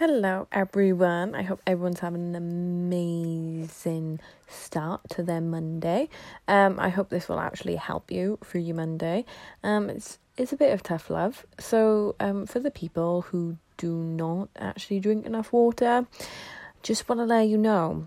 Hello, everyone. I hope everyone's having an amazing start to their Monday. Um, I hope this will actually help you through your Monday. Um, it's it's a bit of tough love. So, um, for the people who do not actually drink enough water, just want to let you know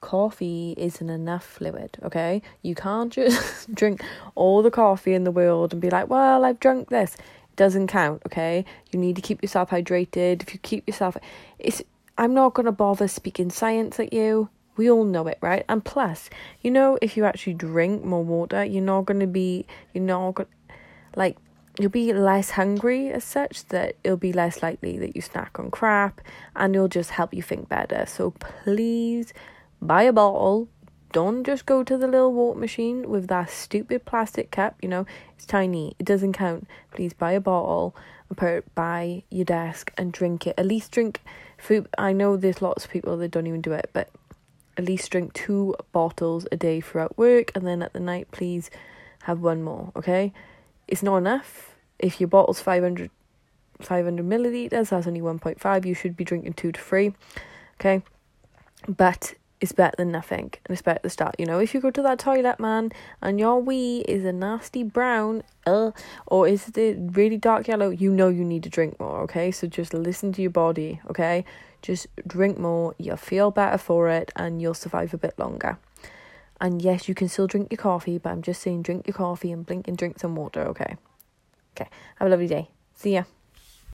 coffee isn't enough fluid, okay? You can't just drink all the coffee in the world and be like, well, I've drunk this doesn't count, okay? You need to keep yourself hydrated. If you keep yourself it's I'm not going to bother speaking science at you. We all know it, right? And plus, you know if you actually drink more water, you're not going to be you're not going like you'll be less hungry as such that it'll be less likely that you snack on crap and it'll just help you think better. So please buy a bottle, don't just go to the little water machine with that stupid plastic cup, you know, it's tiny, it doesn't count. Please buy a bottle and put it by your desk and drink it. At least drink food. I know there's lots of people that don't even do it, but at least drink two bottles a day throughout work and then at the night, please have one more, okay? It's not enough. If your bottle's 500, 500 milliliters, that's only 1.5. You should be drinking two to three, okay? But is better than nothing and it's better at the start. You know, if you go to that toilet, man, and your wee is a nasty brown, uh, or is it really dark yellow, you know you need to drink more, okay? So just listen to your body, okay? Just drink more, you'll feel better for it, and you'll survive a bit longer. And yes, you can still drink your coffee, but I'm just saying drink your coffee and blink and drink some water, okay? Okay, have a lovely day. See ya.